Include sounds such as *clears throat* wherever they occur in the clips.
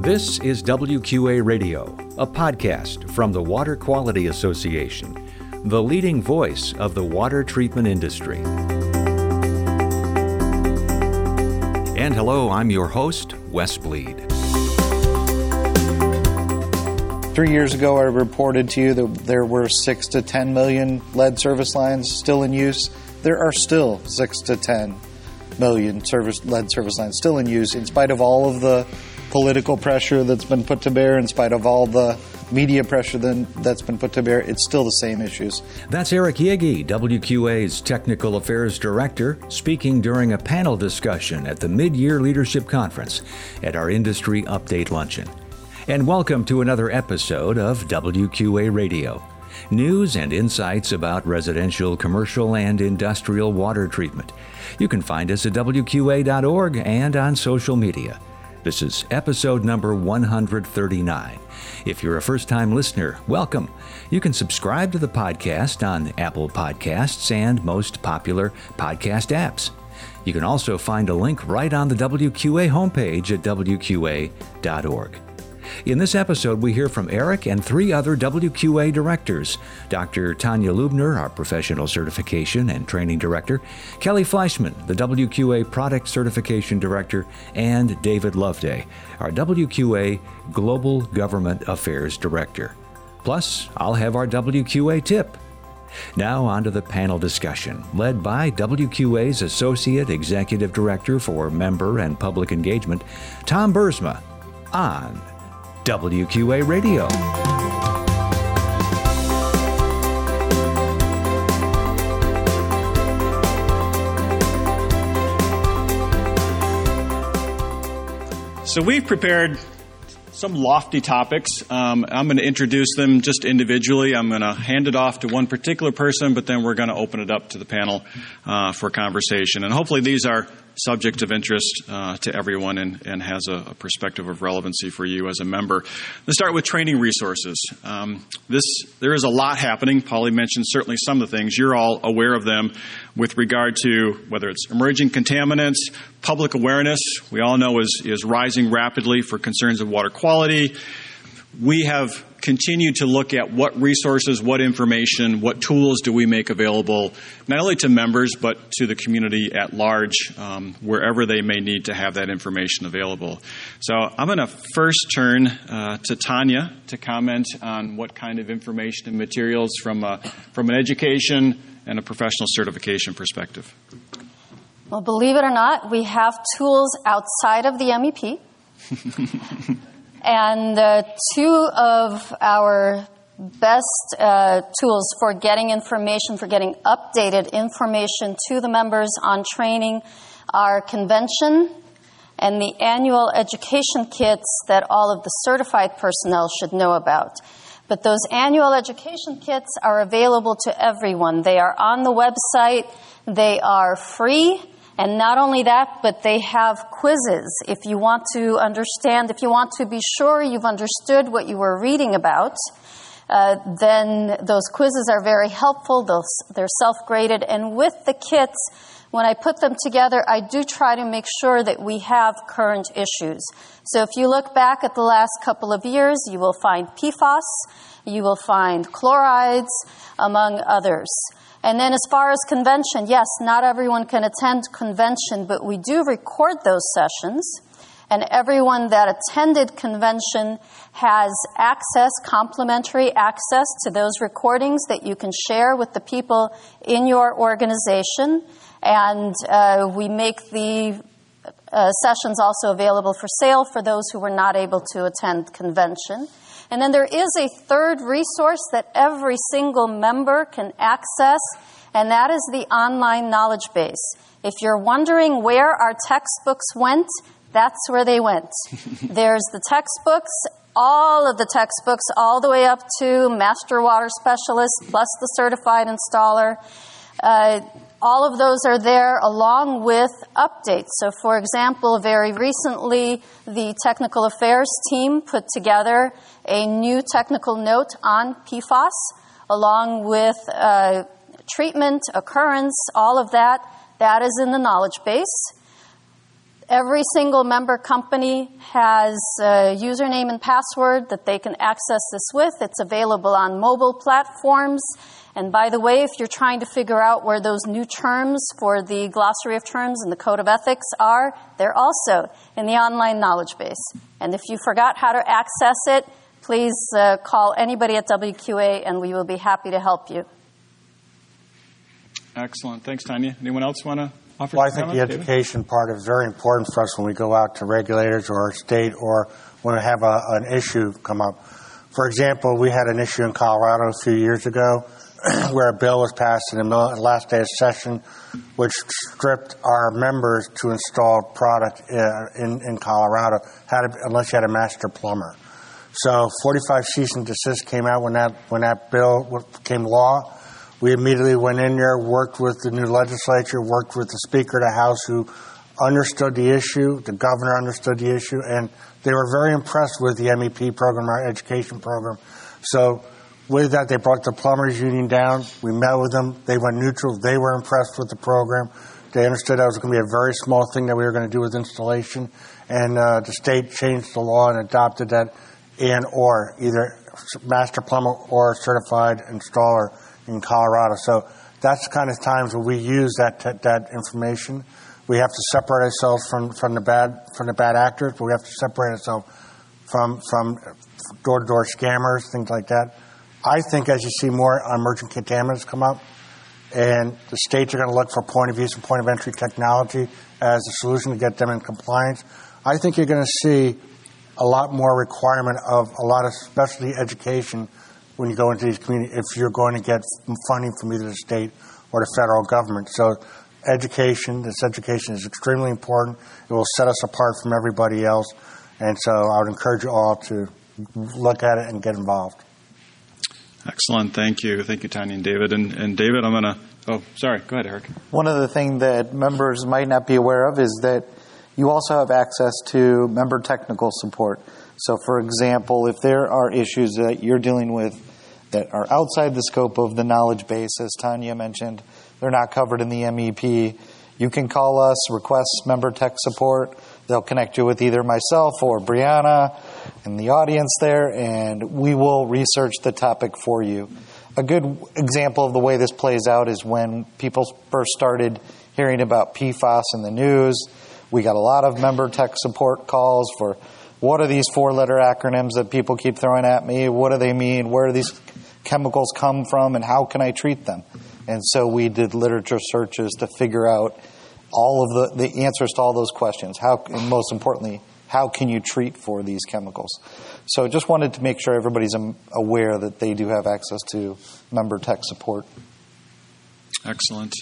This is WQA Radio, a podcast from the Water Quality Association, the leading voice of the water treatment industry. And hello, I'm your host, Wes Bleed. Three years ago, I reported to you that there were six to 10 million lead service lines still in use. There are still six to 10 million service, lead service lines still in use, in spite of all of the political pressure that's been put to bear, in spite of all the media pressure that's been put to bear, it's still the same issues. That's Eric Yagi, WQA's Technical Affairs Director, speaking during a panel discussion at the Mid Year Leadership Conference at our Industry Update Luncheon. And welcome to another episode of WQA Radio news and insights about residential, commercial, and industrial water treatment. You can find us at WQA.org and on social media. This is episode number 139. If you're a first time listener, welcome. You can subscribe to the podcast on Apple Podcasts and most popular podcast apps. You can also find a link right on the WQA homepage at WQA.org. In this episode, we hear from Eric and three other WQA directors Dr. Tanya Lubner, our professional certification and training director, Kelly Fleischman, the WQA product certification director, and David Loveday, our WQA global government affairs director. Plus, I'll have our WQA tip. Now, on to the panel discussion, led by WQA's Associate Executive Director for Member and Public Engagement, Tom Bruursema, on WQA Radio. So we've prepared some lofty topics. Um, I'm going to introduce them just individually. I'm going to hand it off to one particular person, but then we're going to open it up to the panel uh, for conversation. And hopefully, these are subject of interest uh, to everyone and, and has a, a, perspective of relevancy for you as a member. Let's start with training resources. Um, this there is a lot happening. Pauli mentioned certainly some of the things you're all aware of them with regard to whether it's emerging contaminants, public awareness. We all know is is rising rapidly for concerns of water quality. We have continued to look at what resources, what information, what tools do we make available, not only to members, but to the community at large, um, wherever they may need to have that information available. So I'm going to first turn uh, to Tanya to comment on what kind of information and materials from, a, from an education and a professional certification perspective. Well, believe it or not, we have tools outside of the MEP. *laughs* And uh, two of our best uh, tools for getting information, for getting updated information to the members on training are convention and the annual education kits that all of the certified personnel should know about. But those annual education kits are available to everyone. They are on the website. They are free. And not only that, but they have quizzes. If you want to understand, if you want to be sure you've understood what you were reading about, uh, then those quizzes are very helpful. Those, they're self graded. And with the kits, when I put them together, I do try to make sure that we have current issues. So if you look back at the last couple of years, you will find PFAS, you will find chlorides, among others. And then, as far as convention, yes, not everyone can attend convention, but we do record those sessions. And everyone that attended convention has access, complimentary access to those recordings that you can share with the people in your organization. And uh, we make the uh, sessions also available for sale for those who were not able to attend convention. And then there is a third resource that every single member can access, and that is the online knowledge base. If you're wondering where our textbooks went, that's where they went. *laughs* There's the textbooks, all of the textbooks, all the way up to Master Water Specialist plus the certified installer. Uh, all of those are there along with updates. So, for example, very recently, the technical affairs team put together a new technical note on PFAS, along with uh, treatment, occurrence, all of that. That is in the knowledge base. Every single member company has a username and password that they can access this with. It's available on mobile platforms. And by the way, if you're trying to figure out where those new terms for the glossary of terms and the code of ethics are, they're also in the online knowledge base. And if you forgot how to access it, please uh, call anybody at WQA and we will be happy to help you. Excellent. Thanks, Tanya. Anyone else want to offer Well, I think the education part is very important for us when we go out to regulators or our state or when we have a, an issue come up. For example, we had an issue in Colorado a few years ago *clears throat* where a bill was passed in the last day of session, which stripped our members to install product uh, in, in Colorado, had to, unless you had a master plumber. So 45 cease and desist came out when that when that bill became law. We immediately went in there, worked with the new legislature, worked with the Speaker of the House who understood the issue, the governor understood the issue, and they were very impressed with the MEP program, our education program. So with that, they brought the plumbers union down. We met with them. They went neutral. They were impressed with the program. They understood that was going to be a very small thing that we were going to do with installation. And uh, the state changed the law and adopted that and or either master plumber or certified installer in Colorado. So that's the kind of times where we use that that information. We have to separate ourselves from, from the bad from the bad actors, but we have to separate ourselves from from door to door scammers, things like that. I think as you see more uh, emerging contaminants come up, and the states are going to look for point of use and point of entry technology as a solution to get them in compliance. I think you're going to see a lot more requirement of a lot of specialty education when you go into these communities if you're going to get funding from either the state or the federal government. So education, this education is extremely important. It will set us apart from everybody else. And so I would encourage you all to look at it and get involved. Excellent. Thank you. Thank you, Tanya and David. And, and David, I'm going to, oh, sorry. Go ahead, Eric. One of the things that members might not be aware of is that you also have access to member technical support. So, for example, if there are issues that you're dealing with that are outside the scope of the knowledge base, as Tanya mentioned. They're not covered in the MEP. You can call us, request member tech support. They'll connect you with either myself or Brianna in the audience there, and we will research the topic for you. A good example of the way this plays out is when people first started hearing about PFAS in the news. We got a lot of member tech support calls for what are these four letter acronyms that people keep throwing at me? What do they mean? Where do these chemicals come from and how can I treat them? And so we did literature searches to figure out all of the, the answers to all those questions. How, most importantly, how can you treat for these chemicals? So just wanted to make sure everybody's aware that they do have access to member tech support. Excellent.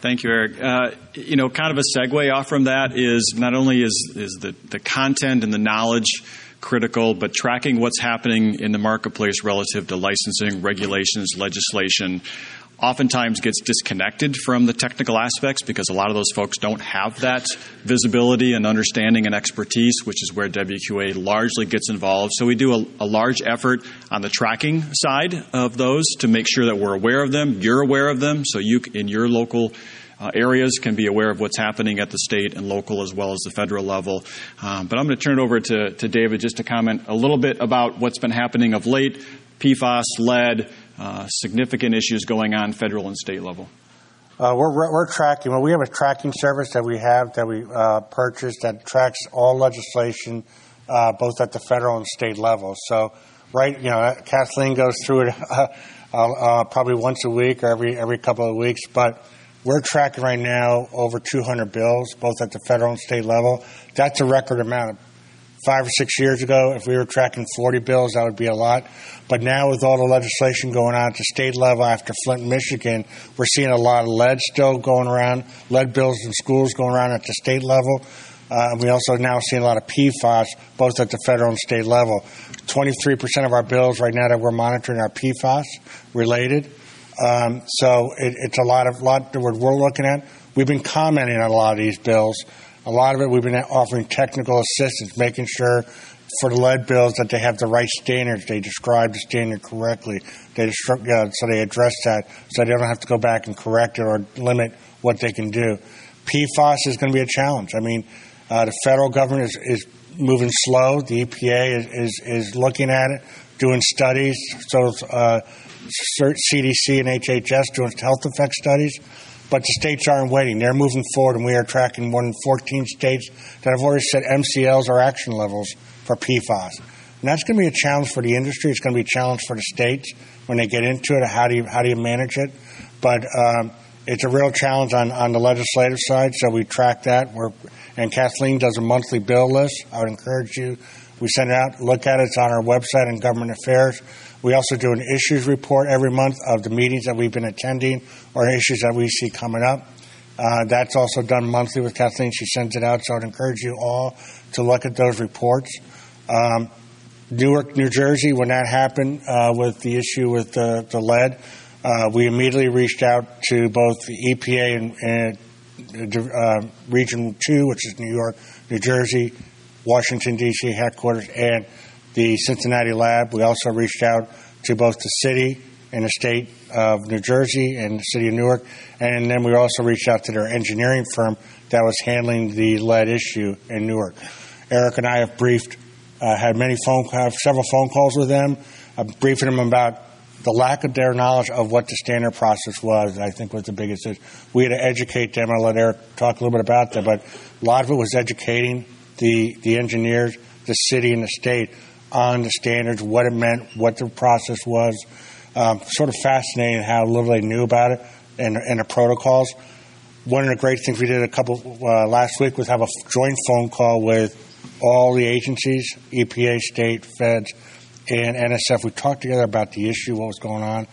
Thank you, Eric. Uh, you know, kind of a segue off from that is not only is, is the, the content and the knowledge critical, but tracking what's happening in the marketplace relative to licensing, regulations, legislation oftentimes gets disconnected from the technical aspects because a lot of those folks don't have that visibility and understanding and expertise, which is where WQA largely gets involved. So we do a, a, large effort on the tracking side of those to make sure that we're aware of them, you're aware of them, so you in your local uh, areas can be aware of what's happening at the state and local as well as the federal level. Um, but I'm going to turn it over to, to David just to comment a little bit about what's been happening of late PFAS, lead, significant issues going on federal and state level. Uh, we're, we're tracking. Well, we have a tracking service that we have that we uh, purchased that tracks all legislation, uh, both at the federal and state level. So, right, you know, Kathleen goes through it *laughs* uh, uh, probably once a week or every every couple of weeks. But we're tracking right now over 200 bills, both at the federal and state level. That's a record amount. Five or six years ago, if we were tracking 40 bills, that would be a lot. But now, with all the legislation going on at the state level after Flint, Michigan, we're seeing a lot of lead still going around, lead bills in schools going around at the state level. Uh, we also now seeing a lot of PFAS, both at the federal and state level. 23% of our bills right now that we're monitoring are PFAS related. Um, so it, it's a lot of lot that we're looking at. We've been commenting on a lot of these bills. A lot of it we've been offering technical assistance, making sure for the lead bills that they have the right standards. They describe the standard correctly. They so they address that so they don't have to go back and correct it or limit what they can do. PFAS is going to be a challenge. I mean, Uh, the federal government is, is moving slow. The EPA is, is, is looking at it, doing studies. So uh, CDC and HHS doing health effect studies. But the states aren't waiting. They're moving forward, and we are tracking more than 14 states that have already set MCLs or action levels for PFAS. And that's going to be a challenge for the industry. It's going to be a challenge for the states when they get into it. How do you how do you manage it? But um, it's a real challenge on, on the legislative side. So we track that. We're, and Kathleen does a monthly bill list. I would encourage you. We send it out. Look at it. It's on our website in Government Affairs. We also do an issues report every month of the meetings that we've been attending or issues that we see coming up. Uh, that's also done monthly with Kathleen. She sends it out. So I'd encourage you all to look at those reports. Um, Newark, New Jersey, when that happened uh, with the issue with the, the lead, uh, we immediately reached out to both the EPA and, and uh, Region 2, which is New York, New Jersey, Washington, D.C. headquarters, and the Cincinnati lab. We also reached out to both the city and the state of New Jersey and the city of Newark, and then we also reached out to their engineering firm that was handling the lead issue in Newark. Eric and I have briefed uh, had many phone, have several phone calls with them, uh, briefing them about the lack of their knowledge of what the standard process was. I think was the biggest. Issue. We had to educate them. I'll let Eric talk a little bit about that, but a lot of it was educating the the engineers, the city, and the state on the standards, what it meant, what the process was. Um, sort of fascinating how little they knew about it and, and the protocols. One of the great things we did a couple uh, last week was have a joint phone call with all the agencies, EPA, state, feds, and NSF. We talked together about the issue, what was going on.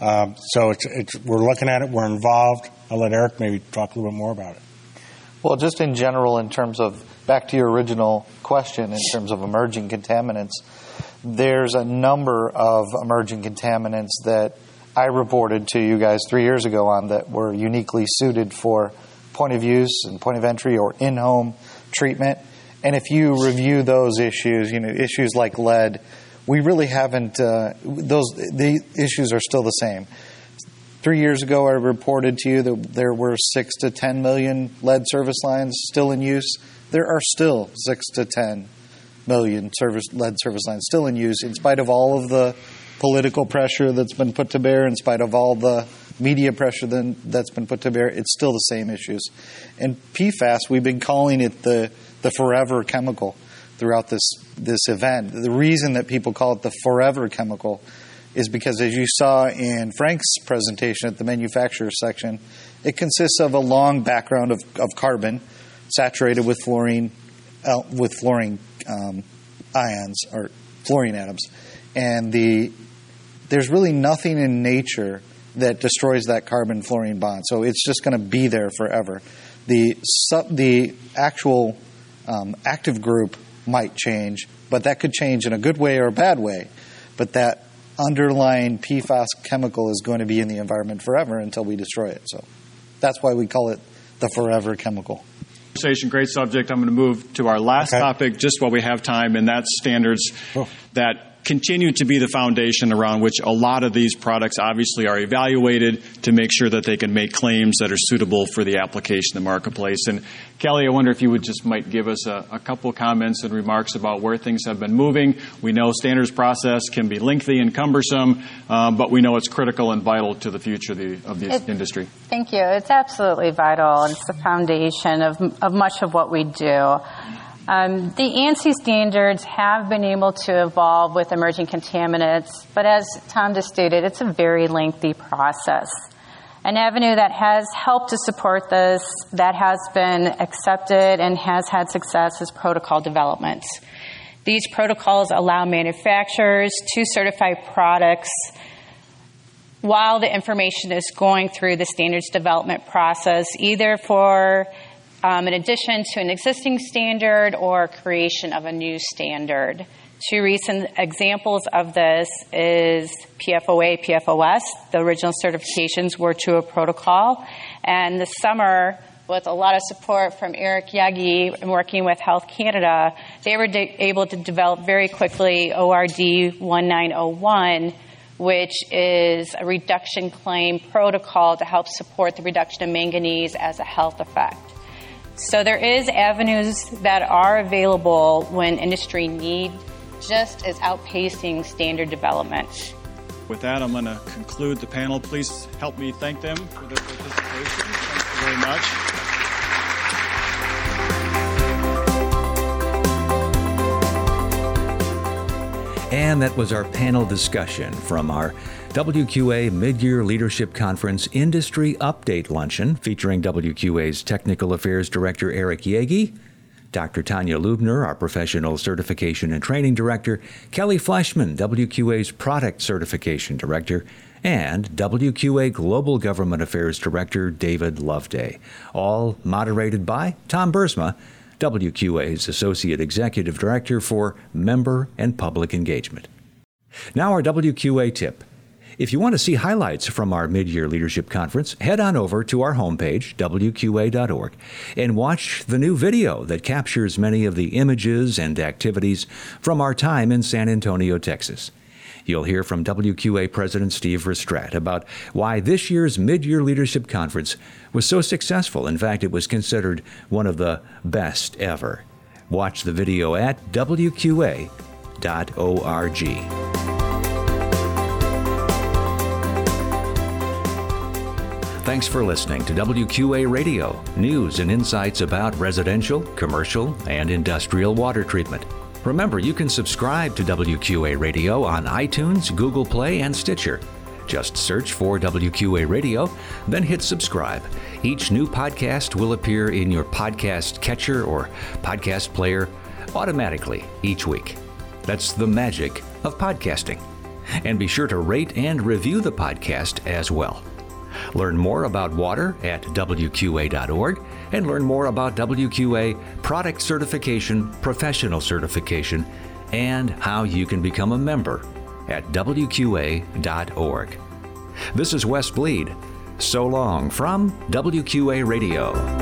Um, so it's, it's, we're looking at it, we're involved. I'll let Eric maybe talk a little bit more about it. Well, just in general, in terms of back to your original question, in terms of emerging contaminants, there's a number of emerging contaminants that I reported to you guys three years ago on that were uniquely suited for point of use and point of entry or in home treatment. And if you review those issues, you know, issues like lead, we really haven't, uh, those, the issues are still the same. Three years ago, I reported to you that there were six to 10 million lead service lines still in use. There are still six to 10 million service, lead service lines still in use, in spite of all of the political pressure that's been put to bear, in spite of all the media pressure that's been put to bear. It's still the same issues. And PFAS, we've been calling it the the forever chemical throughout this this event. The reason that people call it the forever chemical is because, as you saw in Frank's presentation at the manufacturer section, it consists of a long background of, of carbon saturated with fluorine with fluorine um, ions or fluorine atoms, and the there's really nothing in nature that destroys that carbon fluorine bond. So it's just going to be there forever. The sub, the actual um, active group might change, but that could change in a good way or a bad way. But that underlying PFAS chemical is going to be in the environment forever until we destroy it. So that's why we call it the forever chemical. Great subject. I'm going to move to our last okay. topic just while we have time, and that's standards oh. that continue to be the foundation around which a lot of these products obviously are evaluated to make sure that they can make claims that are suitable for the application in the marketplace. And Kelly, I wonder if you would just might give us a, a couple comments and remarks about where things have been moving. We know standards process can be lengthy and cumbersome, um, but we know it's critical and vital to the future of the, of the industry. Thank you. It's absolutely vital. It's the foundation of, of much of what we do. Um, the ANSI standards have been able to evolve with emerging contaminants, but as Tom just stated, it's a very lengthy process. An avenue that has helped to support this, that has been accepted and has had success is protocol development. These protocols allow manufacturers to certify products while the information is going through the standards development process, either for um, in addition to an existing standard or creation of a new standard. Two recent examples of this is PFOA, PFOS. The original certifications were to a protocol, and this summer, with a lot of support from Eric Yagi and working with Health Canada, they were de- able to develop very quickly ORD 1901 which is a reduction claim protocol to help support the reduction of manganese as a health effect. So there is avenues that are available when industry need just as outpacing standard development. With that, I'm going to conclude the panel. Please help me thank them for their participation. Thank you very much. And that was our panel discussion from our WQA Midyear Leadership Conference Industry Update Luncheon featuring WQA's Technical Affairs Director Eric Yagi, Dr. Tanya Lubner, our Professional Certification and Training Director, Kelly Fleshman, WQA's Product Certification Director, and WQA Global Government Affairs Director David Loveday, all moderated by Tom Bruursema WQA's Associate Executive Director for Member and Public Engagement. Now, our WQA tip. If you want to see highlights from our mid-year leadership conference, head on over to our homepage, wqa.org, and watch the new video that captures many of the images and activities from our time in San Antonio, Texas. You'll hear from WQA President Steve Ristrat about why this year's mid-year leadership conference was so successful. In fact, it was considered one of the best ever. Watch the video at wqa.org. Thanks for listening to WQA Radio, news and insights about residential, commercial, and industrial water treatment. Remember, you can subscribe to WQA Radio on iTunes, Google Play, and Stitcher. Just search for WQA Radio, then hit subscribe. Each new podcast will appear in your podcast catcher or podcast player automatically each week. That's the magic of podcasting. And be sure to rate and review the podcast as well. Learn more about water at WQA.org and learn more about WQA product certification, professional certification, and how you can become a member at WQA.org. This is Wes Bleed. So long from WQA Radio.